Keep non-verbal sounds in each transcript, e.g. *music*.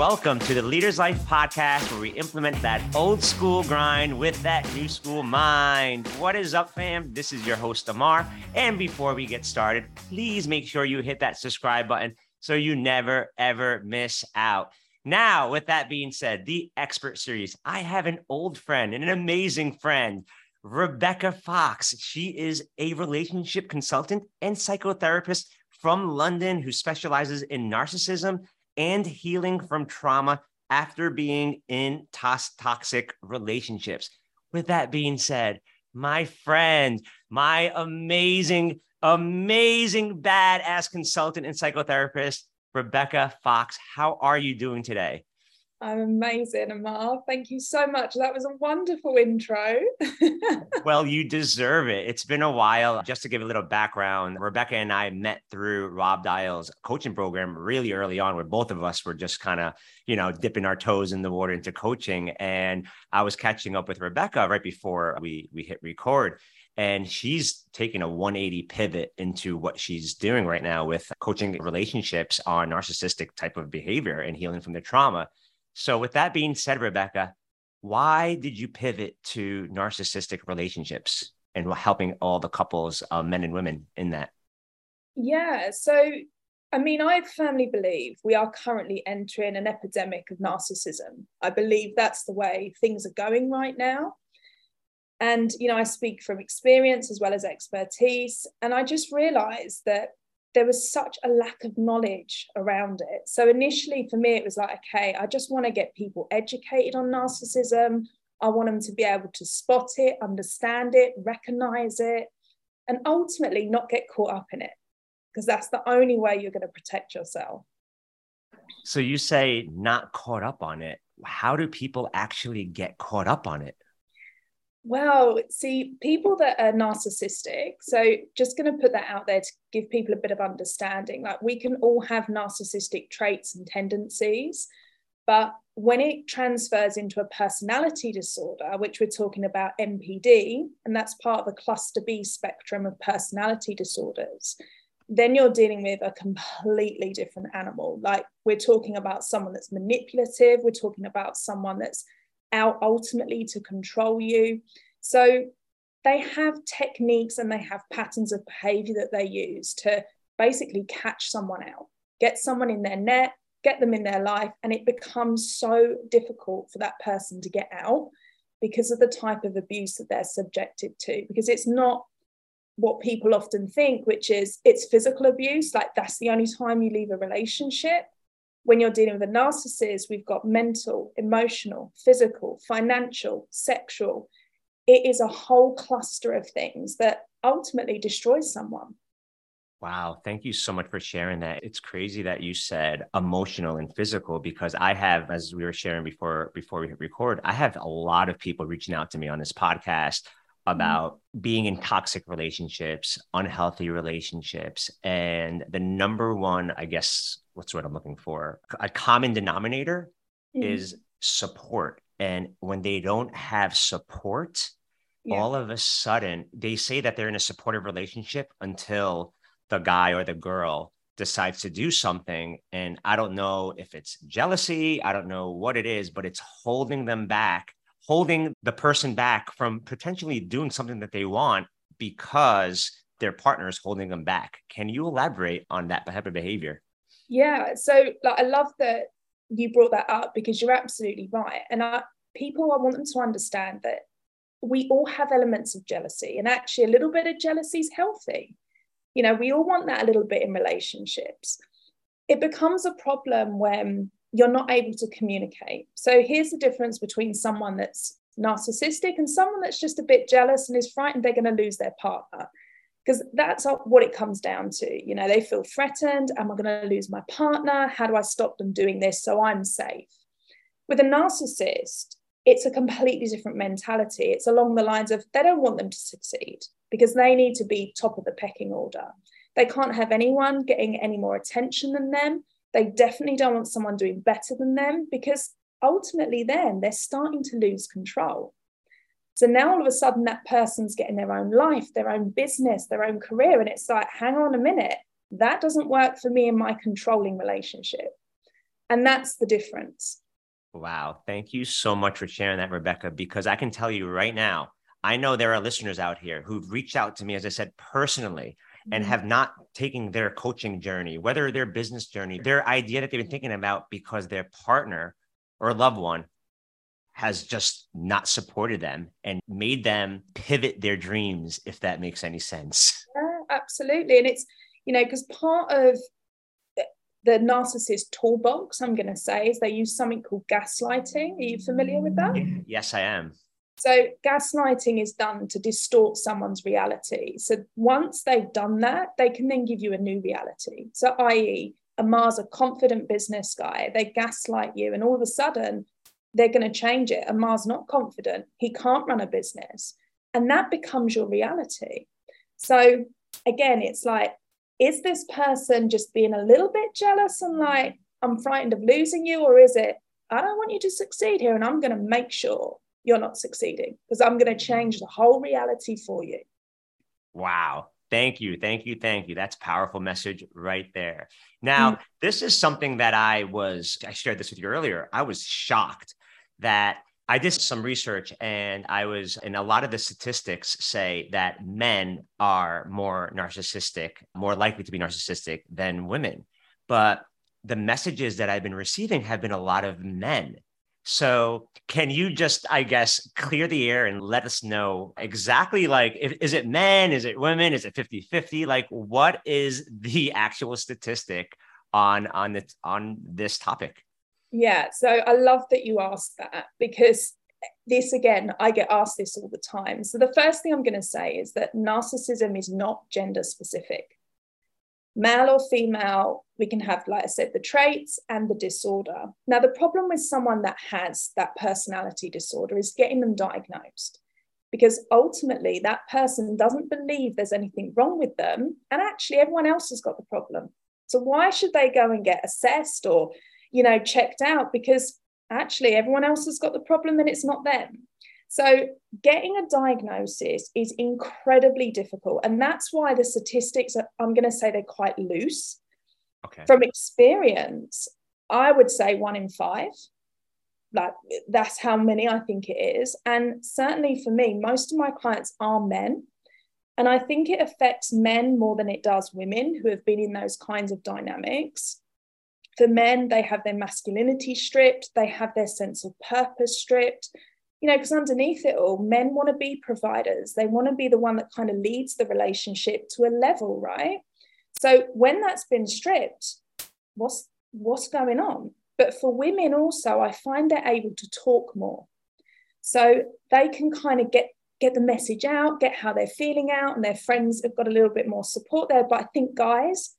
Welcome to the Leaders Life podcast, where we implement that old school grind with that new school mind. What is up, fam? This is your host, Amar. And before we get started, please make sure you hit that subscribe button so you never, ever miss out. Now, with that being said, the expert series, I have an old friend and an amazing friend, Rebecca Fox. She is a relationship consultant and psychotherapist from London who specializes in narcissism and healing from trauma after being in toxic relationships. With that being said, my friend, my amazing, amazing badass consultant and psychotherapist, Rebecca Fox, how are you doing today? I'm amazing, Amar. Thank you so much. That was a wonderful intro. *laughs* well, you deserve it. It's been a while. Just to give a little background, Rebecca and I met through Rob Dial's coaching program really early on, where both of us were just kind of, you know, dipping our toes in the water into coaching. And I was catching up with Rebecca right before we we hit record and she's taking a 180 pivot into what she's doing right now with coaching relationships on narcissistic type of behavior and healing from the trauma so, with that being said, Rebecca, why did you pivot to narcissistic relationships and helping all the couples, uh, men and women, in that? Yeah. So, I mean, I firmly believe we are currently entering an epidemic of narcissism. I believe that's the way things are going right now. And, you know, I speak from experience as well as expertise. And I just realized that there was such a lack of knowledge around it. So initially for me, it was like, okay, I just want to get people educated on narcissism. I want them to be able to spot it, understand it, recognize it, and ultimately not get caught up in it, because that's the only way you're going to protect yourself. So you say not caught up on it. How do people actually get caught up on it? Well, see, people that are narcissistic, so just going to put that out there to give people a bit of understanding. Like, we can all have narcissistic traits and tendencies, but when it transfers into a personality disorder, which we're talking about NPD, and that's part of the cluster B spectrum of personality disorders, then you're dealing with a completely different animal. Like, we're talking about someone that's manipulative, we're talking about someone that's out ultimately to control you. So they have techniques and they have patterns of behavior that they use to basically catch someone out, get someone in their net, get them in their life. And it becomes so difficult for that person to get out because of the type of abuse that they're subjected to, because it's not what people often think, which is it's physical abuse, like that's the only time you leave a relationship when you're dealing with a narcissist, we've got mental, emotional, physical, financial, sexual. It is a whole cluster of things that ultimately destroys someone. Wow, thank you so much for sharing that. It's crazy that you said emotional and physical because I have as we were sharing before before we record, I have a lot of people reaching out to me on this podcast mm-hmm. about mm-hmm. being in toxic relationships, unhealthy relationships, and the number one, I guess what's what I'm looking for? A common denominator mm-hmm. is support. And when they don't have support, yeah. all of a sudden they say that they're in a supportive relationship until the guy or the girl decides to do something. And I don't know if it's jealousy, I don't know what it is, but it's holding them back, holding the person back from potentially doing something that they want because their partner is holding them back. Can you elaborate on that type of behavior? Yeah. So like I love that you brought that up because you're absolutely right. And I, people, I want them to understand that we all have elements of jealousy, and actually, a little bit of jealousy is healthy. You know, we all want that a little bit in relationships. It becomes a problem when you're not able to communicate. So, here's the difference between someone that's narcissistic and someone that's just a bit jealous and is frightened they're going to lose their partner because that's what it comes down to. You know, they feel threatened. Am I going to lose my partner? How do I stop them doing this so I'm safe? With a narcissist, it's a completely different mentality. It's along the lines of they don't want them to succeed because they need to be top of the pecking order. They can't have anyone getting any more attention than them. They definitely don't want someone doing better than them because ultimately, then they're starting to lose control. So now all of a sudden, that person's getting their own life, their own business, their own career. And it's like, hang on a minute, that doesn't work for me in my controlling relationship. And that's the difference. Wow. Thank you so much for sharing that, Rebecca, because I can tell you right now, I know there are listeners out here who've reached out to me, as I said, personally, and mm-hmm. have not taken their coaching journey, whether their business journey, their idea that they've been thinking about because their partner or loved one has just not supported them and made them pivot their dreams, if that makes any sense. Yeah, absolutely. And it's, you know, because part of the narcissist toolbox, I'm going to say, is they use something called gaslighting. Are you familiar with that? Yes, I am. So, gaslighting is done to distort someone's reality. So, once they've done that, they can then give you a new reality. So, i.e., Amar's a confident business guy, they gaslight you, and all of a sudden, they're going to change it. and Amar's not confident, he can't run a business. And that becomes your reality. So, again, it's like is this person just being a little bit jealous and like, I'm frightened of losing you? Or is it, I don't want you to succeed here and I'm going to make sure you're not succeeding because I'm going to change the whole reality for you? Wow. Thank you. Thank you. Thank you. That's powerful message right there. Now, mm-hmm. this is something that I was, I shared this with you earlier. I was shocked that I did some research and I was, and a lot of the statistics say that men are more narcissistic, more likely to be narcissistic than women. But the messages that I've been receiving have been a lot of men. So, can you just, I guess, clear the air and let us know exactly like, if, is it men? Is it women? Is it 50 50? Like, what is the *laughs* actual statistic on, on, the, on this topic? Yeah, so I love that you asked that because this again, I get asked this all the time. So the first thing I'm going to say is that narcissism is not gender specific. Male or female, we can have, like I said, the traits and the disorder. Now, the problem with someone that has that personality disorder is getting them diagnosed because ultimately that person doesn't believe there's anything wrong with them. And actually, everyone else has got the problem. So why should they go and get assessed or you know, checked out because actually everyone else has got the problem and it's not them. So, getting a diagnosis is incredibly difficult. And that's why the statistics, are, I'm going to say they're quite loose. Okay. From experience, I would say one in five. Like, that's how many I think it is. And certainly for me, most of my clients are men. And I think it affects men more than it does women who have been in those kinds of dynamics for men, they have their masculinity stripped, they have their sense of purpose stripped. You know, because underneath it all, men want to be providers. They want to be the one that kind of leads the relationship to a level, right? So when that's been stripped, what's what's going on? But for women also, I find they're able to talk more. So they can kind of get get the message out, get how they're feeling out, and their friends have got a little bit more support there. But I think guys,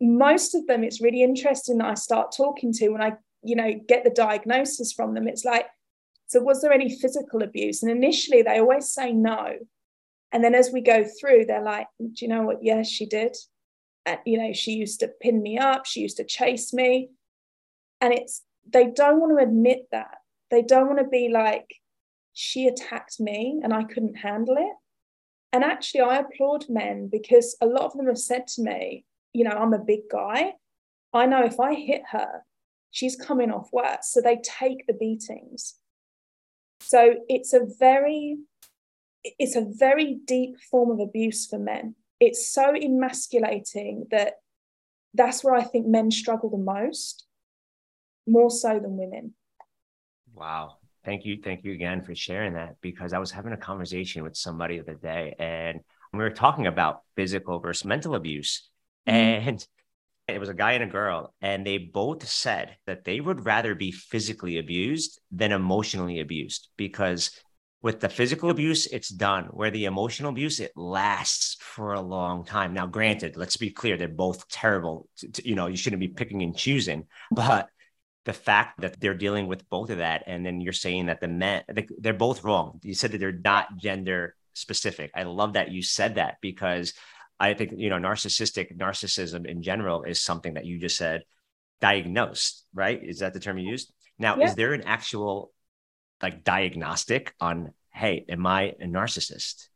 most of them it's really interesting that i start talking to when i you know get the diagnosis from them. It's like so was there any physical abuse? And initially they always say no. And then as we go through they're like do you know what? Yes she did. And you know she used to pin me up. She used to chase me. And it's they don't want to admit that. They don't want to be like she attacked me and i couldn't handle it. And actually i applaud men because a lot of them have said to me you know, I'm a big guy. I know if I hit her, she's coming off worse. So they take the beatings. So it's a very, it's a very deep form of abuse for men. It's so emasculating that that's where I think men struggle the most, more so than women. Wow. Thank you. Thank you again for sharing that because I was having a conversation with somebody the other day and we were talking about physical versus mental abuse. Mm-hmm. And it was a guy and a girl, and they both said that they would rather be physically abused than emotionally abused because with the physical abuse, it's done. Where the emotional abuse, it lasts for a long time. Now, granted, let's be clear, they're both terrible. You know, you shouldn't be picking and choosing, but the fact that they're dealing with both of that, and then you're saying that the men, they're both wrong. You said that they're not gender specific. I love that you said that because I think you know narcissistic narcissism in general is something that you just said diagnosed, right? Is that the term you used? Now, yeah. is there an actual like diagnostic on hey, am I a narcissist?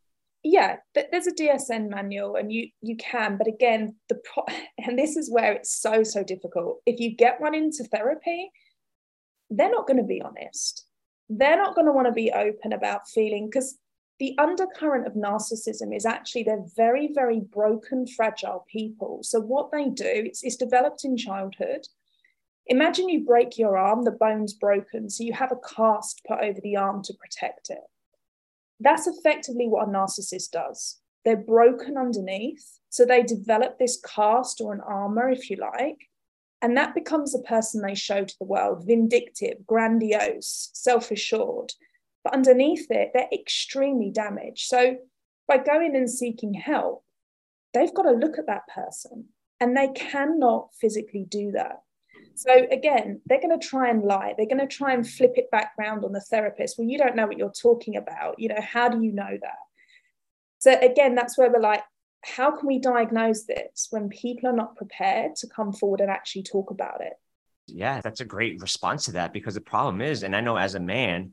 yeah there's a DSM manual and you you can but again the pro- *laughs* and this is where it's so so difficult if you get one into therapy they're not going to be honest they're not going to want to be open about feeling because the undercurrent of narcissism is actually they're very very broken fragile people so what they do it's, it's developed in childhood imagine you break your arm the bone's broken so you have a cast put over the arm to protect it that's effectively what a narcissist does. They're broken underneath. So they develop this cast or an armor, if you like. And that becomes the person they show to the world vindictive, grandiose, self assured. But underneath it, they're extremely damaged. So by going and seeking help, they've got to look at that person and they cannot physically do that. So again, they're going to try and lie. They're going to try and flip it back round on the therapist. Well, you don't know what you're talking about. You know, how do you know that? So again, that's where we're like, how can we diagnose this when people are not prepared to come forward and actually talk about it? Yeah, that's a great response to that because the problem is, and I know as a man,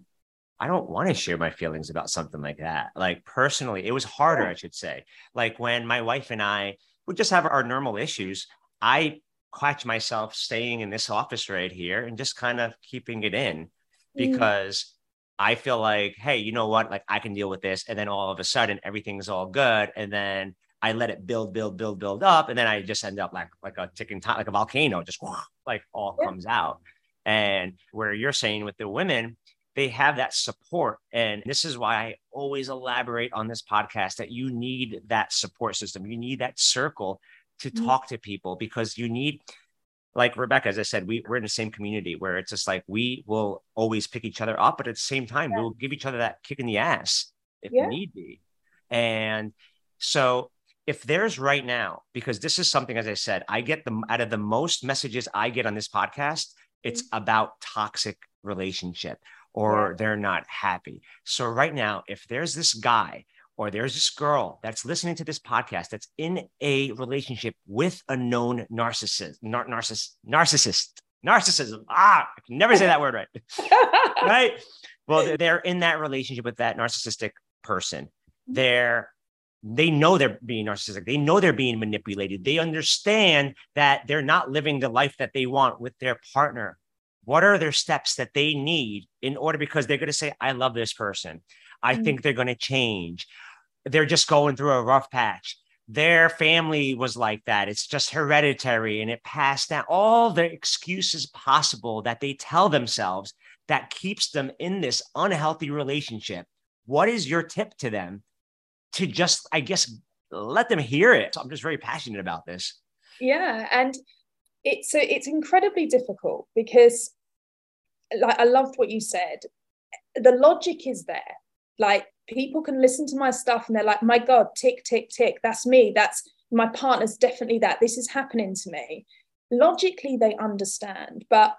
I don't want to share my feelings about something like that. Like personally, it was harder, I should say. Like when my wife and I would just have our normal issues, I catch myself staying in this office right here and just kind of keeping it in mm. because. I feel like, hey, you know what? Like I can deal with this. And then all of a sudden everything's all good. And then I let it build, build, build, build up. And then I just end up like like a ticking time, like a volcano, just *laughs* like all yeah. comes out. And where you're saying with the women, they have that support. And this is why I always elaborate on this podcast that you need that support system. You need that circle to mm-hmm. talk to people because you need like Rebecca, as I said, we, we're in the same community where it's just like we will always pick each other up, but at the same time, yeah. we'll give each other that kick in the ass if yeah. need be. And so if there's right now, because this is something, as I said, I get the out of the most messages I get on this podcast, it's mm-hmm. about toxic relationship or yeah. they're not happy. So right now, if there's this guy or there's this girl that's listening to this podcast that's in a relationship with a known narcissist, nar- narciss- narcissist, narcissism. Ah, I can never say that word right. *laughs* right? Well, they're in that relationship with that narcissistic person. Mm-hmm. They're they know they're being narcissistic. They know they're being manipulated. They understand that they're not living the life that they want with their partner. What are their steps that they need in order because they're going to say, I love this person. I mm-hmm. think they're going to change they're just going through a rough patch. Their family was like that. It's just hereditary and it passed down. All the excuses possible that they tell themselves that keeps them in this unhealthy relationship. What is your tip to them to just, I guess, let them hear it? I'm just very passionate about this. Yeah. And it's, it's incredibly difficult because like I loved what you said. The logic is there. Like people can listen to my stuff and they're like, my God, tick, tick, tick. That's me. That's my partner's definitely that. This is happening to me. Logically, they understand, but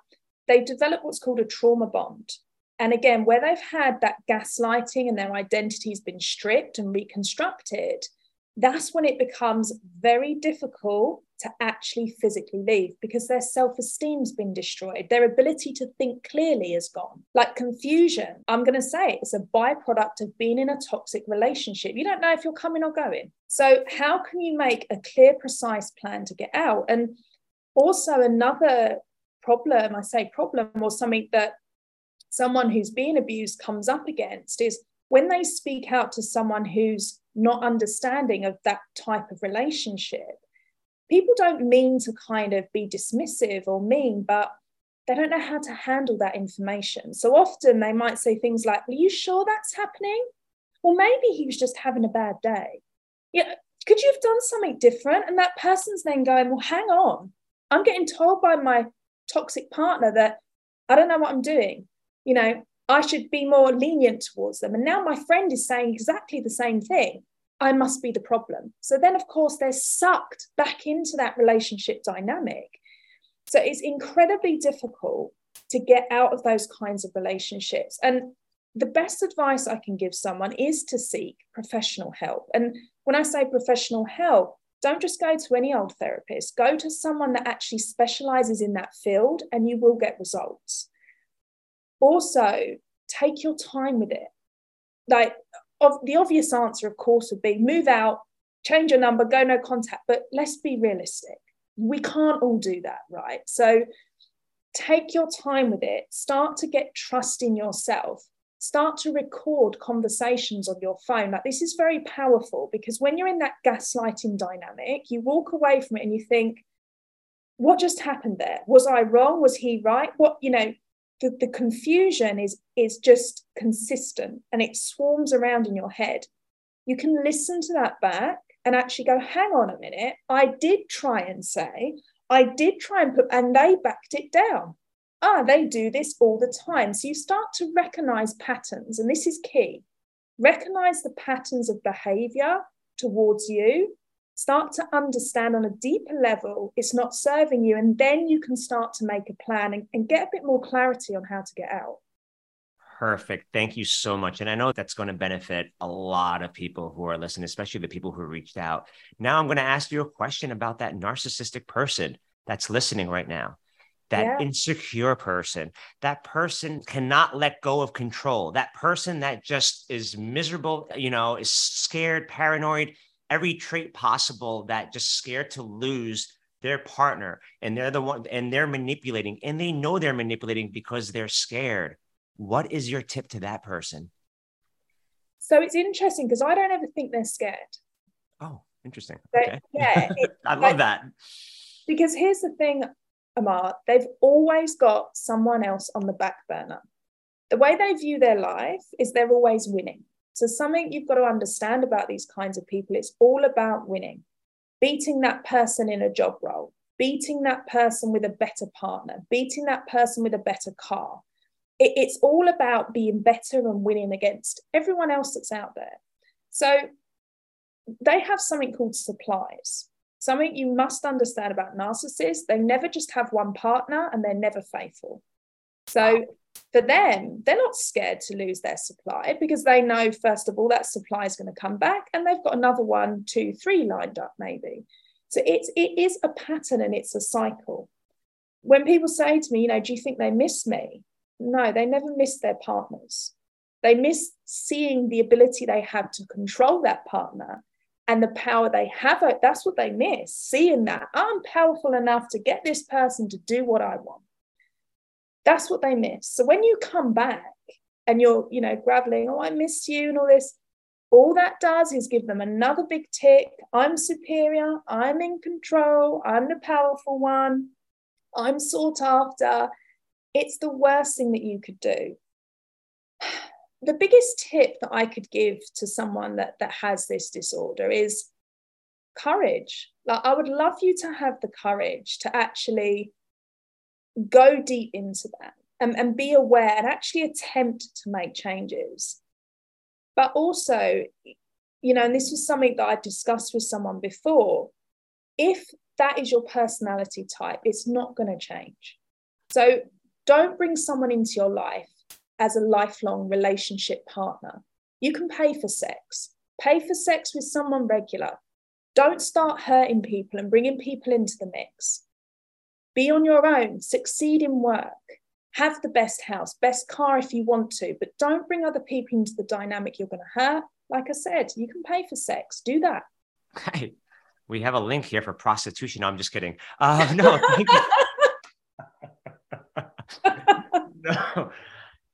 they develop what's called a trauma bond. And again, where they've had that gaslighting and their identity's been stripped and reconstructed, that's when it becomes very difficult to actually physically leave because their self esteem's been destroyed. Their ability to think clearly is gone. Like confusion, I'm going to say it's a byproduct of being in a toxic relationship. You don't know if you're coming or going. So, how can you make a clear, precise plan to get out? And also, another problem, I say problem, or something that someone who's being abused comes up against is when they speak out to someone who's not understanding of that type of relationship, people don't mean to kind of be dismissive or mean, but they don't know how to handle that information. So often they might say things like, Are you sure that's happening? Or maybe he was just having a bad day. Yeah, could you have done something different? And that person's then going, Well, hang on. I'm getting told by my toxic partner that I don't know what I'm doing. You know, I should be more lenient towards them. And now my friend is saying exactly the same thing. I must be the problem. So then, of course, they're sucked back into that relationship dynamic. So it's incredibly difficult to get out of those kinds of relationships. And the best advice I can give someone is to seek professional help. And when I say professional help, don't just go to any old therapist, go to someone that actually specializes in that field and you will get results also take your time with it like of the obvious answer, of course, would be move out, change your number, go no contact. But let's be realistic. We can't all do that, right? So take your time with it, start to get trust in yourself, start to record conversations on your phone. Like this is very powerful because when you're in that gaslighting dynamic, you walk away from it and you think, what just happened there? Was I wrong? Was he right? What, you know, the, the confusion is is just consistent and it swarms around in your head. You can listen to that back and actually go, hang on a minute, I did try and say, I did try and put, and they backed it down. Ah, they do this all the time. So you start to recognize patterns, and this is key. Recognize the patterns of behavior towards you. Start to understand on a deeper level it's not serving you, and then you can start to make a plan and, and get a bit more clarity on how to get out. Perfect. Thank you so much. And I know that's going to benefit a lot of people who are listening, especially the people who reached out. Now I'm going to ask you a question about that narcissistic person that's listening right now. That yeah. insecure person, that person cannot let go of control, that person that just is miserable, you know, is scared, paranoid, every trait possible that just scared to lose their partner and they're the one and they're manipulating and they know they're manipulating because they're scared what is your tip to that person? So it's interesting because I don't ever think they're scared. Oh, interesting. okay. Yeah. *laughs* It, I love like, that. Because here's the thing, Amar, they've always got someone else on the back burner. The way they view their life is they're always winning. So, something you've got to understand about these kinds of people, it's all about winning, beating that person in a job role, beating that person with a better partner, beating that person with a better car, it, it's all about being better and winning against everyone else that's out there. So they have something called supplies. Something you must understand about narcissists, they never just have one partner and they're never faithful. So for them, they're not scared to lose their supply because they know, first of all, that supply is going to come back and they've got another one, two, three lined up, maybe. So it's it is a pattern and it's a cycle. When people say to me, you know, do you think they miss me? No, they never miss their partners. They miss seeing the ability they have to control that partner and the power they have. That's what they miss, seeing that I'm powerful enough to get this person to do what I want. That's what they miss. So when you come back and you're, you know, graveling, oh, I miss you and all this, all that does is give them another big tick. I'm superior. I'm in control. I'm the powerful one. I'm sought after. It's the worst thing that you could do. *sighs* The biggest tip that I could give to someone that, that has this disorder is courage. Like, I would love you to have the courage to actually go deep into that and, and be aware and actually attempt to make changes. But also, you know, and this was something that I discussed with someone before. If that is your personality type, it's not going to change. So don't bring someone into your life as a lifelong relationship partner. You can pay for sex, pay for sex with someone regular. Don't start hurting people and bringing people into the mix. Be on your own, succeed in work, have the best house, best car if you want to, but don't bring other people into the dynamic you're going to hurt. Like I said, you can pay for sex, do that. Hey, we have a link here for prostitution. No, I'm just kidding. Uh, no, *laughs* *laughs* no,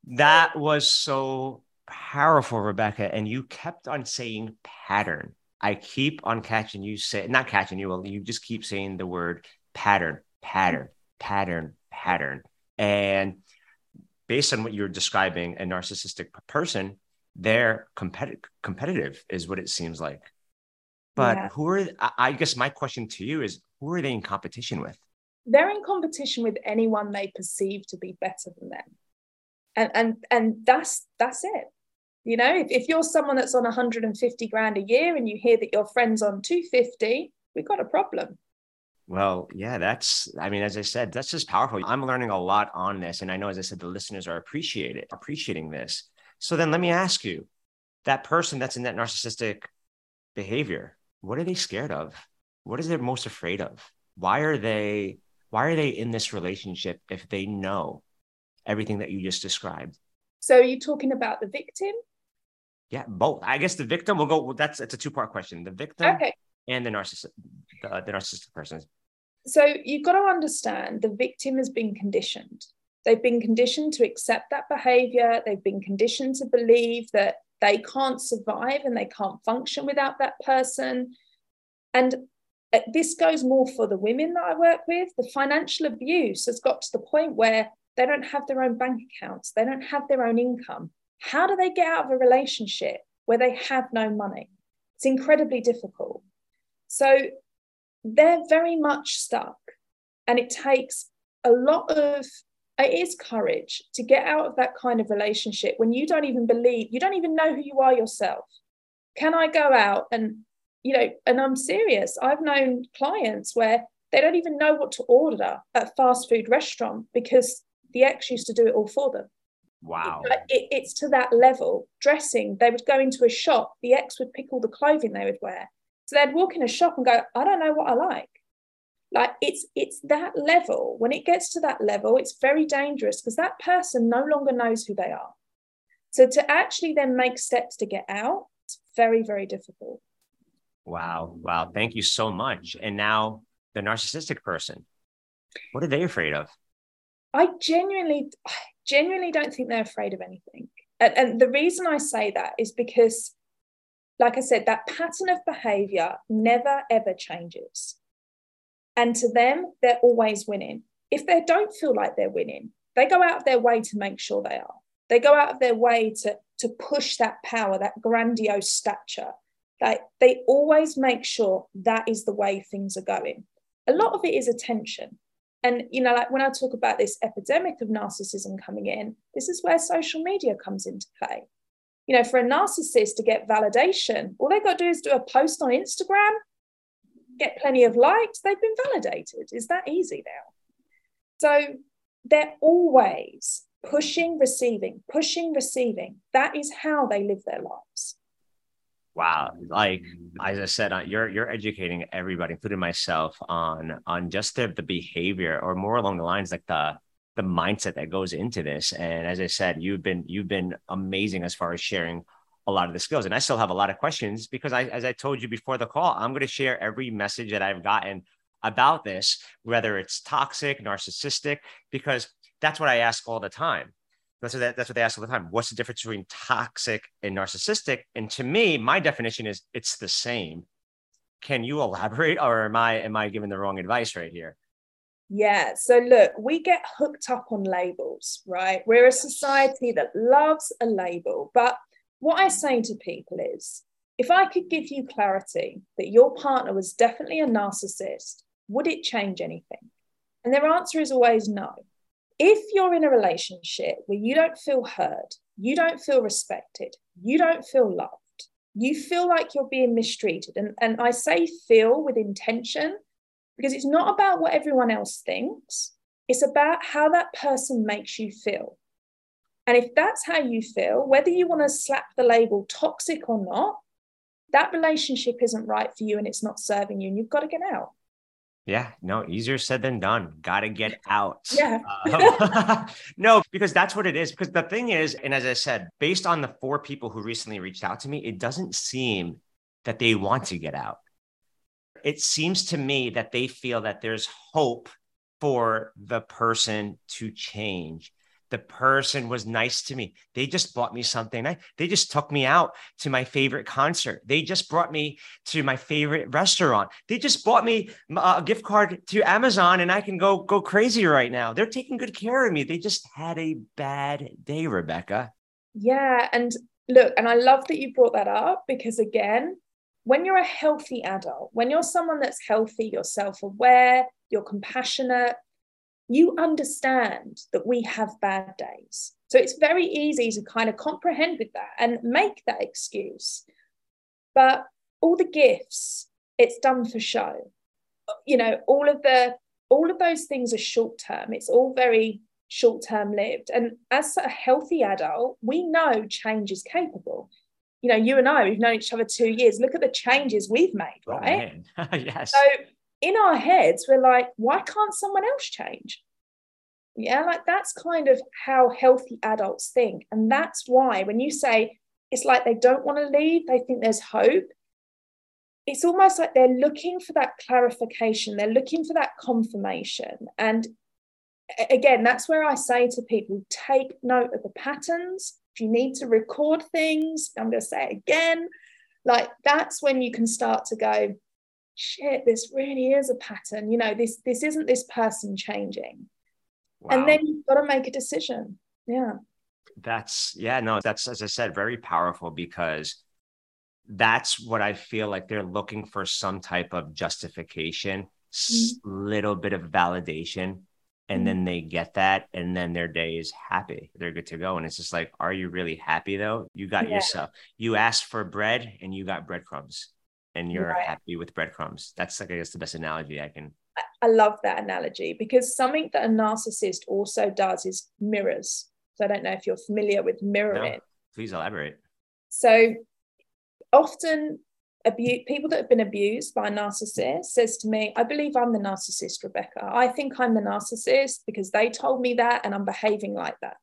that was so powerful, Rebecca. And you kept on saying pattern. I keep on catching you say, not catching you, well, you just keep saying the word pattern, pattern, pattern, pattern. And based on what you're describing, a narcissistic person, they're competitive, competitive is what it seems like. But yeah. who are, I guess my question to you is who are they in competition with? they're in competition with anyone they perceive to be better than them and and and that's that's it you know if, if you're someone that's on 150 grand a year and you hear that your friend's on 250 we've got a problem well, yeah, that's, I mean, as I said, that's just powerful. I'm learning a lot on this. And I know, as I said, the listeners are appreciated, appreciating this. So then let me ask you that person that's in that narcissistic behavior, what are they scared of? What is they most afraid of? Why are they why are they in this relationship if they know everything that you just described? So, are you talking about the victim? Yeah, both. I guess the victim will go. Well, that's it's a two part question. The victim Okay. and the narcissist, the, the narcissistic person. So you've got to understand the victim has been conditioned. They've been conditioned to accept that behavior. They've been conditioned to believe that they can't survive and they can't function without that person. And uh, this goes more for the women that I work with. The financial abuse has got to the point where they don't have their own bank accounts, they don't have their own income. How do they get out of a relationship where they have no money? It's incredibly difficult. So they're very much stuck. And it takes a lot of, it is courage to get out of that kind of relationship when you don't even believe, you don't even know who you are yourself. Can I go out and, you know, and I'm serious. I've known clients where they don't even know what to order at a fast food restaurant because the ex used to do it all for them. Wow. It, it's to that level. Dressing, they would go into a shop, the ex would pick all the clothing they would wear. So they'd walk in a shop and go, I don't know what I like. Like it's it's that level. When it gets to that level, it's very dangerous because that person no longer knows who they are. So to actually then make steps to get out, it's very, very difficult. Wow. Wow. Thank you so much. And now the narcissistic person, what are they afraid of? I genuinely, I genuinely don't think they're afraid of anything. And, and the reason I say that is because, like I said, that pattern of behavior never ever changes. And to them, they're always winning. If they don't feel like they're winning, they go out of their way to make sure they are. They go out of their way to, to push that power, that grandiose stature. Like they always make sure that is the way things are going. A lot of it is attention. And, you know, like when I talk about this epidemic of narcissism coming in, this is where social media comes into play. You know, for a narcissist to get validation, all they've got to do is do a post on Instagram, get plenty of likes, they've been validated. Is that easy now? So they're always pushing, receiving, pushing, receiving. That is how they live their lives. Wow. Like as I said, uh, you're you're educating everybody, including myself, on on just the the behavior or more along the lines like the the mindset that goes into this. And as I said, you've been you've been amazing as far as sharing a lot of the skills. And I still have a lot of questions because I as I told you before the call, I'm going to share every message that I've gotten about this, whether it's toxic, narcissistic, because that's what I ask all the time. That's what, that's what they ask all the time. What's the difference between toxic and narcissistic? And to me, my definition is it's the same. Can you elaborate, or am I am I giving the wrong advice right here? Yeah. So look, we get hooked up on labels, right? We're a society that loves a label. But what I say to people is, if I could give you clarity that your partner was definitely a narcissist, would it change anything? And their answer is always no if you're in a relationship where you don't feel heard, you don't feel respected, you don't feel loved, you feel like you're being mistreated, and, and I say feel with intention because it's not about what everyone else thinks, it's about how that person makes you feel. And if that's how you feel, whether you want to slap the label toxic or not, that relationship isn't right for you and it's not serving you, and you've got to get out. Yeah, no, easier said than done. Got to get out. Yeah. um, *laughs* *laughs* no, because that's what it is. Because the thing is, and as I said, based on the four people who recently reached out to me, it doesn't seem that they want to get out. It seems to me that they feel that there's hope for the person to change the person was nice to me. They just bought me something. They just took me out to my favorite concert. They just brought me to my favorite restaurant. They just bought me a gift card to Amazon and I can go go crazy right now. They're taking good care of me. They just had a bad day, Rebecca. Yeah, and look, and I love that you brought that up because again, when you're a healthy adult, when you're someone that's healthy, you're self-aware, you're compassionate, you understand that we have bad days. So it's very easy to kind of comprehend with that and make that excuse. But all the gifts, it's done for show. You know, all of the all of those things are short term. It's all very short term lived. And as a healthy adult, we know change is capable. You know, you and I, we've known each other two years. Look at the changes we've made, oh, right? Oh, *laughs* yes. So in our heads, we're like, why can't someone else change? Yeah, like that's kind of how healthy adults think. And that's why when you say, it's like they don't want to leave, they think there's hope. It's almost like they're looking for that clarification, they're looking for that confirmation. And again, that's where I say to people take note of the patterns. If you need to record things, I'm going to say it again. Like that's when you can start to go, shit, this really is a pattern. You know, this this isn't this person changing. Wow. And then you've got to make a decision. Yeah. That's yeah, no, that's as I said, very powerful because that's what I feel like they're looking for some type of justification, mm-hmm. little bit of validation and mm-hmm. then they get that and then their day is happy. They're good to go. And it's just like are you really happy though? You got yeah. yourself you asked for bread and you got breadcrumbs and you're right. happy with breadcrumbs. That's like i guess the best analogy i can i love that analogy because something that a narcissist also does is mirrors. So i don't know if you're familiar with mirroring. No, please elaborate. So often abuse people that have been abused by a narcissist says to me i believe i'm the narcissist rebecca. I think i'm the narcissist because they told me that and i'm behaving like that.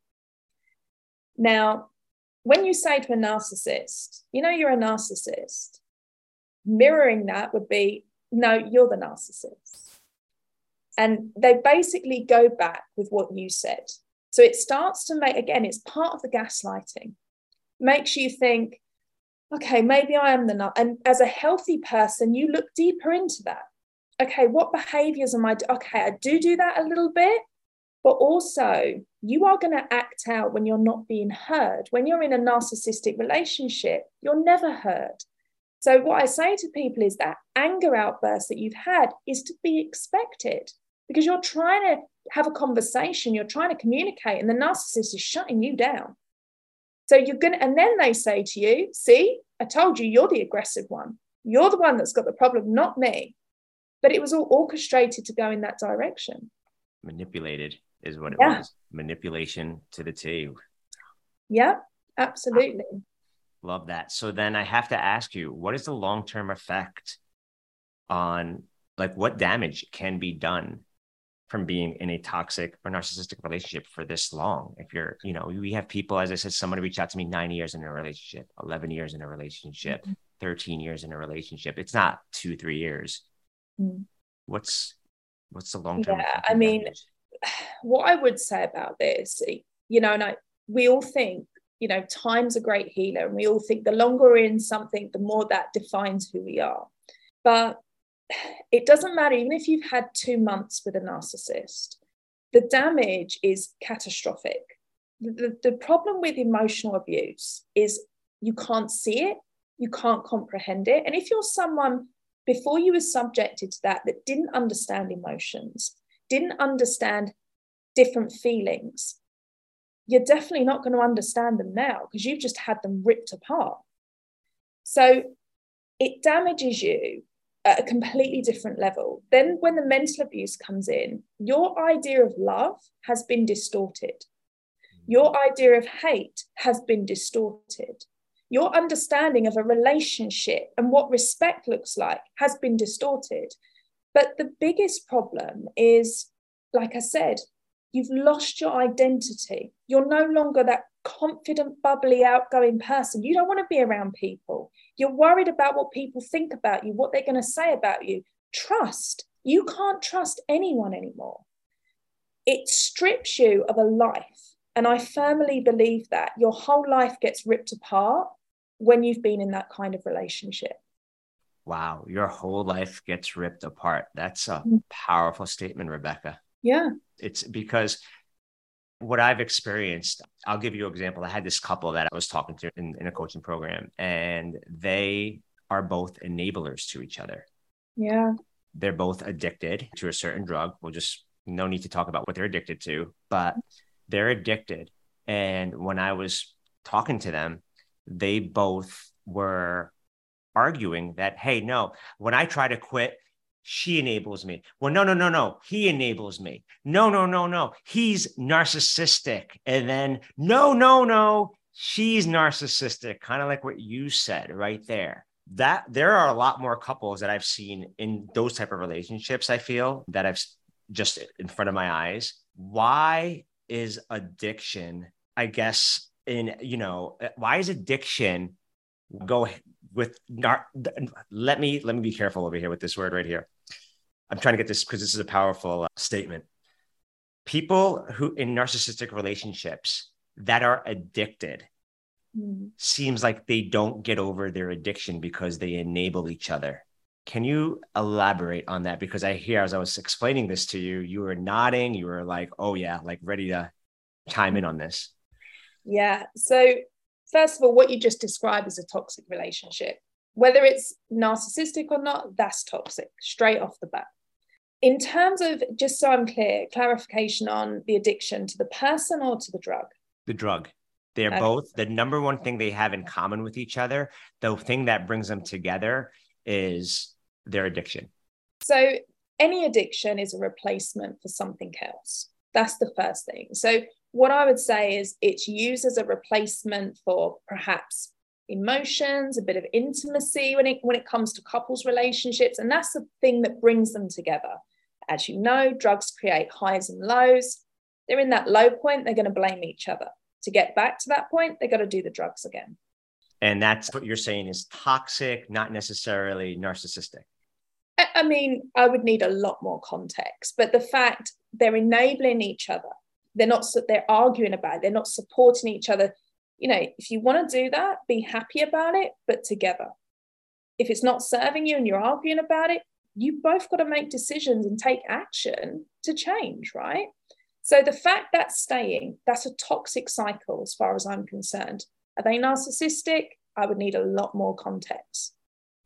Now when you say to a narcissist you know you're a narcissist mirroring that would be no you're the narcissist. And they basically go back with what you said. So it starts to make again it's part of the gaslighting. Makes you think okay, maybe I am the nut. And as a healthy person, you look deeper into that. Okay, what behaviors am I? Okay, I do do that a little bit, but also you are going to act out when you're not being heard. When you're in a narcissistic relationship, you're never heard. So, what I say to people is that anger outburst that you've had is to be expected because you're trying to have a conversation, you're trying to communicate, and the narcissist is shutting you down. So you're going to, and then they say to you, see, I told you, you're the aggressive one. You're the one that's got the problem, not me. But it was all orchestrated to go in that direction. Manipulated is what it yeah. was. Manipulation to the T. Yeah, absolutely. Love that. So then I have to ask you, what is the long term effect on like what damage can be done from being in a toxic or narcissistic relationship for this long. If you're, you know, we have people, as I said, somebody reached out to me nine years in a relationship, 11 years in a relationship, mm-hmm. 13 years in a relationship. It's not two, three years. Mm-hmm. What's, what's the long term? Yeah. I mean, *sighs* what I would say about this, you know, and I, we all think, you know, time's a great healer. And we all think the longer we're in something, the more that defines who we are. But *sighs* it doesn't matter, even if you've had two months with a narcissist, the damage is catastrophic. The, the, problem with emotional abuse is you can't see it, you can't comprehend it. And if you're someone before you were subjected to that that didn't understand emotions, didn't understand different feelings, you're definitely not going to understand them now because you've just had them ripped apart. So it damages you at a completely different level. Then, when the mental abuse comes in, your idea of love has been distorted. Your idea of hate has been distorted. Your understanding of a relationship and what respect looks like has been distorted. But the biggest problem is, like I said, you've lost your identity. You're no longer that confident, bubbly, outgoing person. You don't want to be around people. You're worried about what people think about you, what they're going to say about you. Trust. You can't trust anyone anymore. It strips you of a life. And I firmly believe that your whole life gets ripped apart when you've been in that kind of relationship. Wow, your whole life gets ripped apart. That's a mm. powerful statement, Rebecca. Yeah. It's because what I've experienced, I'll give you an example. I had this couple that I was talking to in, in a coaching program, and they are both enablers to each other. Yeah. They're both addicted to a certain drug. We'll just, no need to talk about what they're addicted to, but they're addicted. And when I was talking to them, they both were arguing that, hey, no, when I try to quit, she enables me. Well, no, no, no, no. He enables me. No, no, no, no. He's narcissistic. And then, no, no, no. She's narcissistic. Kind of like what you said right there. That there are a lot more couples that I've seen in those type of relationships. I feel that I've just in front of my eyes. Why is addiction, I guess, in you know eh, why is addiction go with let me let me be careful over here with this word right here i'm trying to get this because this is a powerful uh, statement people who in narcissistic relationships that are addicted mm. seems like they don't get over their addiction because they enable each other can you elaborate on that because i hear as i was explaining this to you you were nodding you were like oh yeah like ready to chime in on this yeah so first of all, what you just described is a toxic relationship. Whether it's narcissistic or not, that's toxic straight off the bat. In terms of, just so I'm clear, clarification on the addiction to the person or to the drug? The drug. They're okay. both the number one thing they have in common with each other. The thing that brings them together is their addiction. So, any addiction is a replacement for something else. That's the first thing. So, what I would say is it's used as a replacement for perhaps emotions, a bit of intimacy when it when it comes to couples relationships, and that's the thing that brings them together. As you know, drugs create highs and lows. They're in that low point, they're going to blame each other. To get back to that point, they got to do the drugs again. And that's what you're saying is toxic, not necessarily narcissistic. I mean, I would need a lot more context, but the fact they're enabling each other they're not they're arguing about it they're not supporting each other you know if you want to do that be happy about it but together. If it's not serving you and you're arguing about it you both got to make decisions and take action to change right? So the fact that's staying that's a toxic cycle as far as i'm concerned. Are they narcissistic? I would need a lot more context.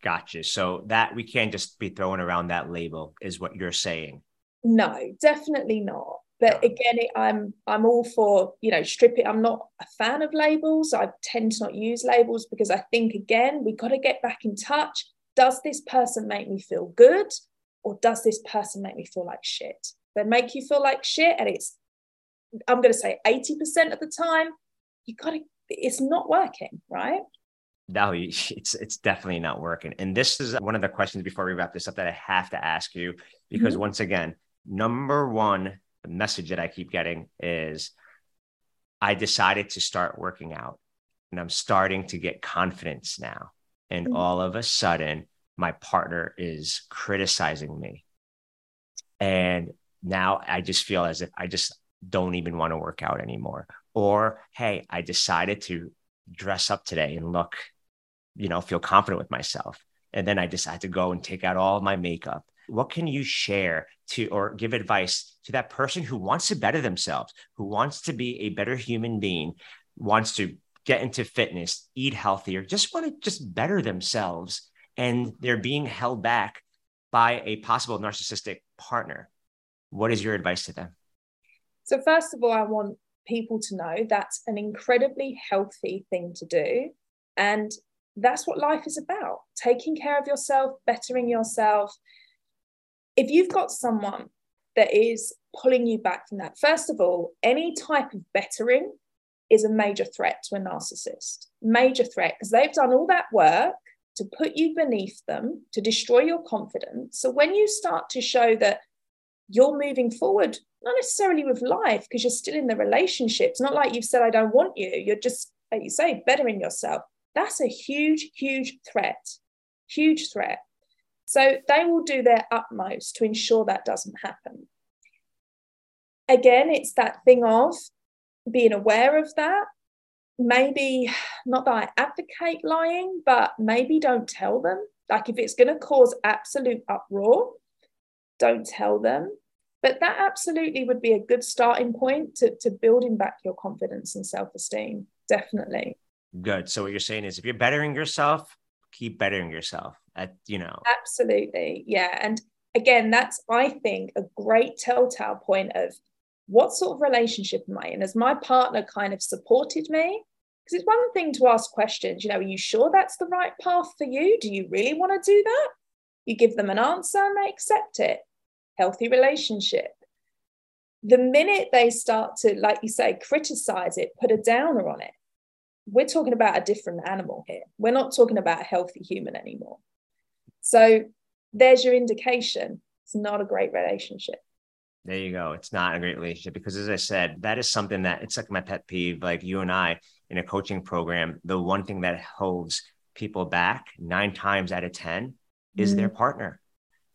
Gotcha. So that we can't just be throwing around that label is what you're saying? No definitely not but again it, i'm i'm all for you know stripping i'm not a fan of labels. I tend to not use labels because i think again we got to get back in touch. Does this person make me feel good or does this person make me feel like shit? They make you feel like shit and it's i'm going to say 80% of the time you got to it's not working right? No *laughs* it's it's definitely not working. And this is one of the questions before we wrap this up that i have to ask you because mm-hmm. once again number one the message that I keep getting is I decided to start working out and I'm starting to get confidence now. And mm-hmm. all of a sudden, my partner is criticizing me. And now I just feel as if I just don't even want to work out anymore. Or, hey, I decided to dress up today and look, you know, feel confident with myself. And then I decide to go and take out all my makeup what can you share to or give advice to that person who wants to better themselves, who wants to be a better human being, wants to get into fitness, eat healthier, just want to just better themselves and they're being held back by a possible narcissistic partner. What is your advice to them? So first of all, I want people to know that's an incredibly healthy thing to do and that's what life is about taking care of yourself bettering yourself if you've got someone that is pulling you back from that, first of all, any type of bettering is a major threat to a narcissist. Major threat because they've done all that work to put you beneath them, to destroy your confidence. So when you start to show that you're moving forward, not necessarily with life, because you're still in the relationship, it's not like you've said, I don't want you. You're just, like you say, bettering yourself. That's a huge, huge threat. Huge threat. So they will do their utmost to ensure that doesn't happen. Again, it's that thing of being aware of that. Maybe not that I advocate lying, but maybe don't tell them. Like if it's going to cause absolute uproar, don't tell them. But that absolutely would be a good starting point to, to building back your confidence and self esteem. Definitely. Good. So, what you're saying is if you're bettering yourself, keep bettering yourself at you know absolutely yeah and again that's i think a great telltale point of what sort of relationship am i in has my partner kind of supported me because it's one thing to ask questions you know are you sure that's the right path for you do you really want to do that you give them an answer and they accept it healthy relationship the minute they start to like you say criticize it put a downer on it we're talking about a different animal here. We're not talking about a healthy human anymore. So there's your indication. It's not a great relationship. There you go. It's not a great relationship because, as I said, that is something that it's like my pet peeve. Like you and I, in a coaching program, the one thing that holds people back nine times out of 10 is mm. their partner.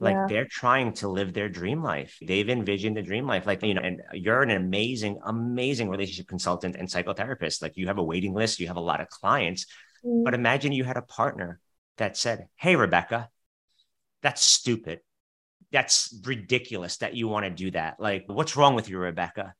Like yeah. they're trying to live their dream life. They've envisioned the dream life. Like, you know, and you're an amazing, amazing relationship consultant and psychotherapist. Like you have a waiting list, you have a lot of clients. Mm. But imagine you had a partner that said, Hey, Rebecca, that's stupid. That's ridiculous that you want to do that. Like, what's wrong with you, Rebecca?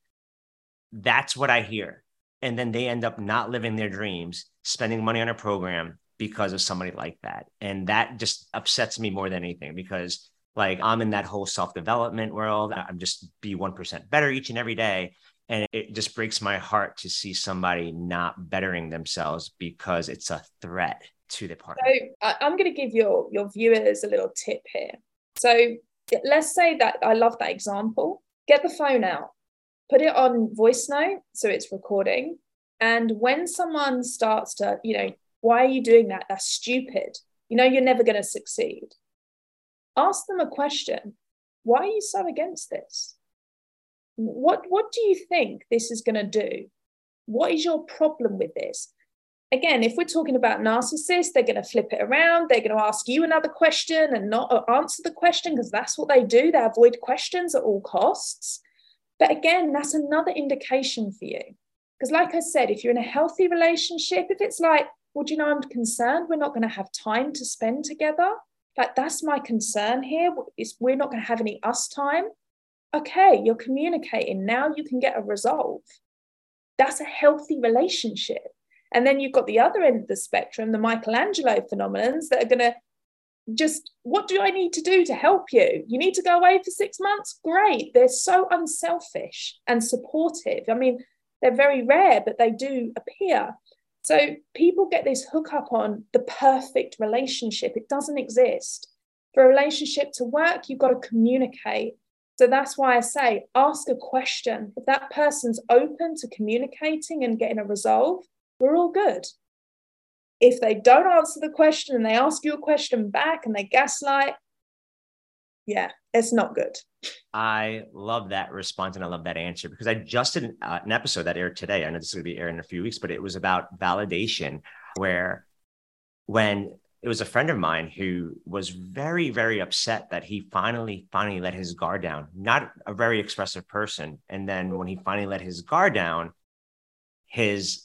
That's what I hear. And then they end up not living their dreams, spending money on a program because of somebody like that. And that just upsets me more than anything because like I'm in that whole self-development world. I'm just be 1% better each and every day. And it just breaks my heart to see somebody not bettering themselves because it's a threat to the partner. So I'm going to give your your viewers a little tip here. So let's say that I love that example. Get the phone out, put it on voice note so it's recording. And when someone starts to, you know, why are you doing that? That's stupid. You know, you're never going to succeed. Ask them a question. Why are you so against this? What, what do you think this is going to do? What is your problem with this? Again, if we're talking about narcissists, they're going to flip it around. They're going to ask you another question and not uh, answer the question because that's what they do. They avoid questions at all costs. But again, that's another indication for you. Because, like I said, if you're in a healthy relationship, if it's like, well, do you know, I'm concerned we're not going to have time to spend together. Like, that's my concern here. Is we're not going to have any us time. Okay, you're communicating. Now you can get a resolve. That's a healthy relationship. And then you've got the other end of the spectrum, the Michelangelo phenomenons that are going to just, what do I need to do to help you? You need to go away for six months? Great. They're so unselfish and supportive. I mean, they're very rare, but they do appear. So people get this hook up on the perfect relationship. It doesn't exist. For a relationship to work, you've got to communicate. So that's why I say ask a question. If that person's open to communicating and getting a resolve, we're all good. If they don't answer the question and they ask you a question back and they gaslight, yeah, it's not good. I love that response and I love that answer because I just did an, uh, an episode that aired today. I know this is going to be airing in a few weeks, but it was about validation, where when it was a friend of mine who was very, very upset that he finally, finally let his guard down. Not a very expressive person. And then when he finally let his guard down, his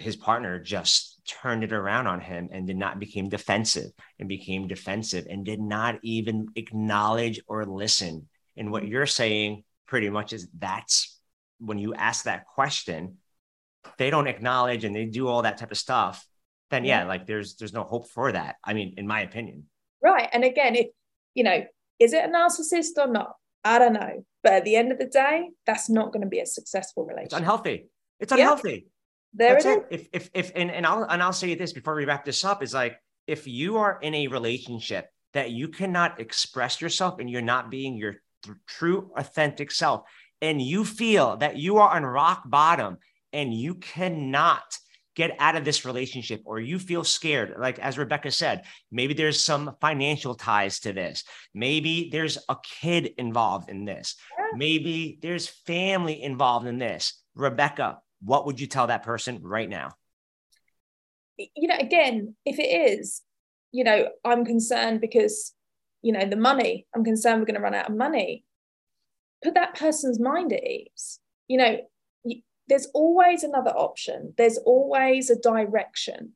his partner just turned it around on him and did not became defensive and became defensive and did not even acknowledge or listen. And what you're saying pretty much is that's when you ask that question, they don't acknowledge and they do all that type of stuff, then yeah, mm-hmm. like there's there's no hope for that. I mean, in my opinion. Right. And again, if you know, is it a narcissist or not? I don't know. But at the end of the day, that's not going to be a successful relationship. It's unhealthy. It's unhealthy. There That's it. If if if and, and I'll and I'll say this before we wrap this up is like if you are in a relationship that you cannot express yourself and you're not being your th- true authentic self and you feel that you are on rock bottom and you cannot get out of this relationship or you feel scared like as rebecca said maybe there's some financial ties to this. Maybe there's a kid involved in this. Maybe there's family involved in this. Rebecca what would you tell that person right now? You know, again, if it is, you know, I'm concerned because, you know, the money, I'm concerned we're going to run out of money. Put that person's mind at ease. You know, there's always another option, there's always a direction.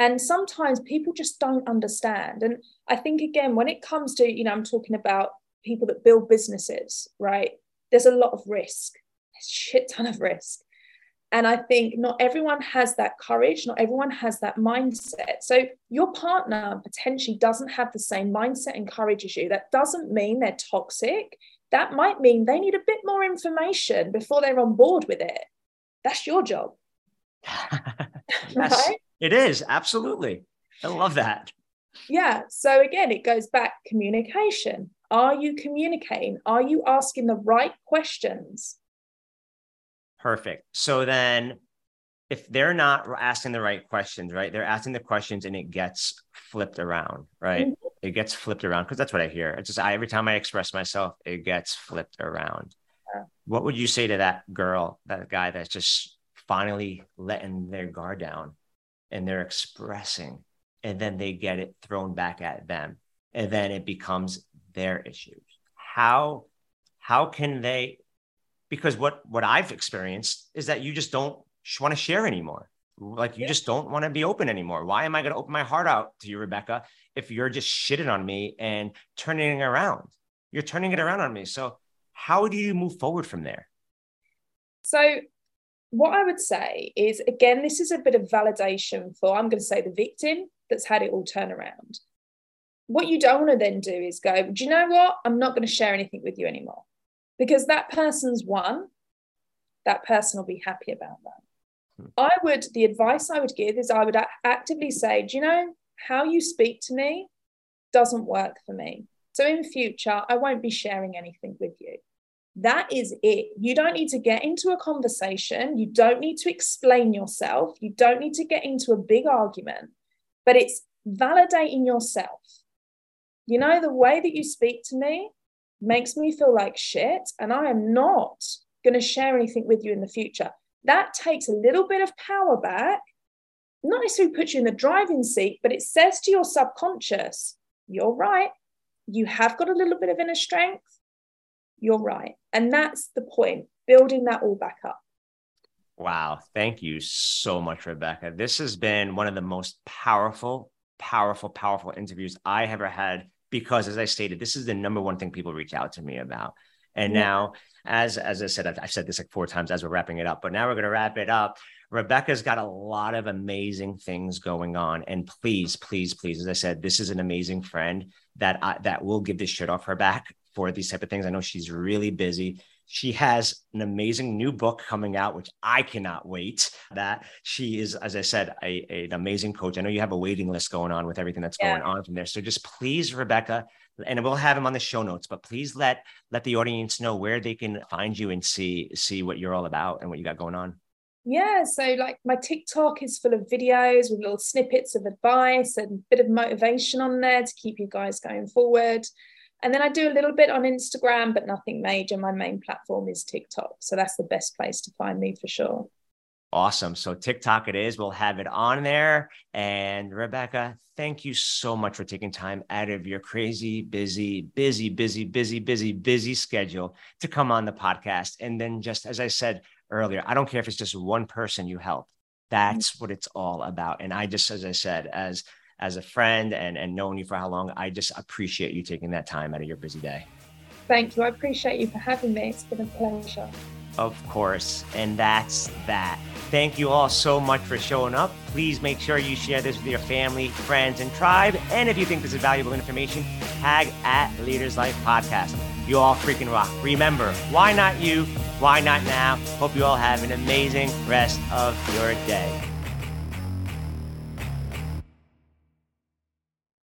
And sometimes people just don't understand. And I think, again, when it comes to, you know, I'm talking about people that build businesses, right? There's a lot of risk, a shit ton of risk. And I think not everyone has that courage, not everyone has that mindset. So your partner potentially doesn't have the same mindset and courage as you. That doesn't mean they're toxic. That might mean they need a bit more information before they're on board with it. That's your job. *laughs* right? It is, absolutely. I love that. Yeah. So again, it goes back communication. Are you communicating? Are you asking the right questions? Perfect. So then if they're not asking the right questions, right? They're asking the questions and it gets flipped around, right? Mm-hmm. It gets flipped around because that's what I hear. It's just I, every time I express myself, it gets flipped around. Yeah. What would you say to that girl, that guy that's just finally letting their guard down and they're expressing and then they get it thrown back at them and then it becomes their issues how how can they because what what i've experienced is that you just don't want to share anymore. Like you just don't want to be open anymore. Why am i going to open my heart out to you rebecca if you're just shitting on me and turning it around? You're turning it around on me. So how do you move forward from there? So what I would say is again, this is a bit of validation for, I'm going to say, the victim that's had it all turn around. What you don't want to then do is go, do you know what? I'm not going to share anything with you anymore because that person's won. That person will be happy about that. Hmm. I would, the advice I would give is I would actively say, do you know how you speak to me doesn't work for me. So in future, I won't be sharing anything with you. That is it. You don't need to get into a conversation. You don't need to explain yourself. You don't need to get into a big argument, but it's validating yourself. You know, the way that you speak to me makes me feel like shit, and I am not going to share anything with you in the future. That takes a little bit of power back, not necessarily puts you in the driving seat, but it says to your subconscious, you're right. You have got a little bit of inner strength you're right. And that's the point, building that all back up. Wow. Thank you so much, Rebecca. This has been one of the most powerful, powerful, powerful interviews I ever had because, as I stated, this is the number one thing people reach out to me about. And yeah. now, as as I said, I've, I've said this like four times as we're wrapping it up, but now we're going to wrap it up. Rebecca's got a lot of amazing things going on, and please, please, please, as I said, this is an amazing friend that I, that will give this shit off her back for these type of things. I know she's really busy. She has an amazing new book coming out, which I cannot wait. That she is, as I said, a, a, an amazing coach. I know you have a waiting list going on with everything that's yeah. going on from there. So just please, Rebecca, and we'll have him on the show notes. But please let let the audience know where they can find you and see see what you're all about and what you got going on. Yeah, so like my TikTok is full of videos with little snippets of advice and a bit of motivation on there to keep you guys going forward. And then I do a little bit on Instagram, but nothing major. My main platform is TikTok. So that's the best place to find me for sure. Awesome. So TikTok it is. We'll have it on there. And Rebecca, thank you so much for taking time out of your crazy, busy, busy, busy, busy, busy, busy schedule to come on the podcast. And then just as I said earlier, I don't care if it's just one person you help. That's mm. what it's all about. And I just, as I said, as as a friend and, and knowing you for how long, I just appreciate you taking that time out of your busy day. Thank you. I appreciate you for having me. It's been a pleasure. Of course. And that's that. Thank you all so much for showing up. Please make sure you share this with your family, friends, and tribe. And if you think this is valuable information, tag at Leaders Life Podcast. You all freaking rock. Remember, why not you? Why not now? Hope you all have an amazing rest of your day.